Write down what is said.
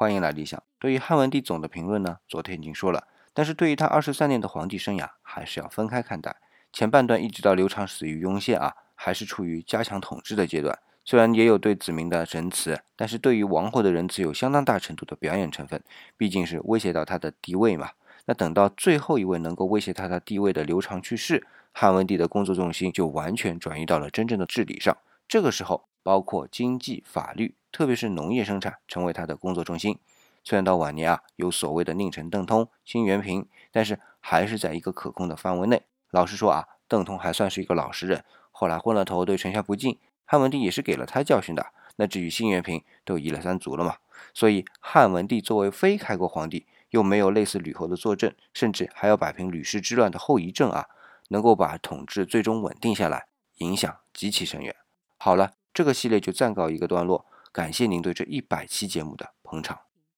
欢迎来理想。对于汉文帝总的评论呢，昨天已经说了，但是对于他二十三年的皇帝生涯，还是要分开看待。前半段一直到刘长死于雍县啊，还是处于加强统治的阶段。虽然也有对子民的仁慈，但是对于王后的仁慈有相当大程度的表演成分，毕竟是威胁到他的地位嘛。那等到最后一位能够威胁他的地位的刘长去世，汉文帝的工作重心就完全转移到了真正的治理上。这个时候，包括经济、法律，特别是农业生产，成为他的工作重心。虽然到晚年啊，有所谓的宁臣邓通、辛元平，但是还是在一个可控的范围内。老实说啊，邓通还算是一个老实人，后来昏了头，对丞相不敬。汉文帝也是给了他教训的，那至于辛元平都移了三族了嘛，所以汉文帝作为非开国皇帝，又没有类似吕后的坐镇，甚至还要摆平吕氏之乱的后遗症啊，能够把统治最终稳定下来，影响极其深远。好了，这个系列就暂告一个段落，感谢您对这一百期节目的捧场。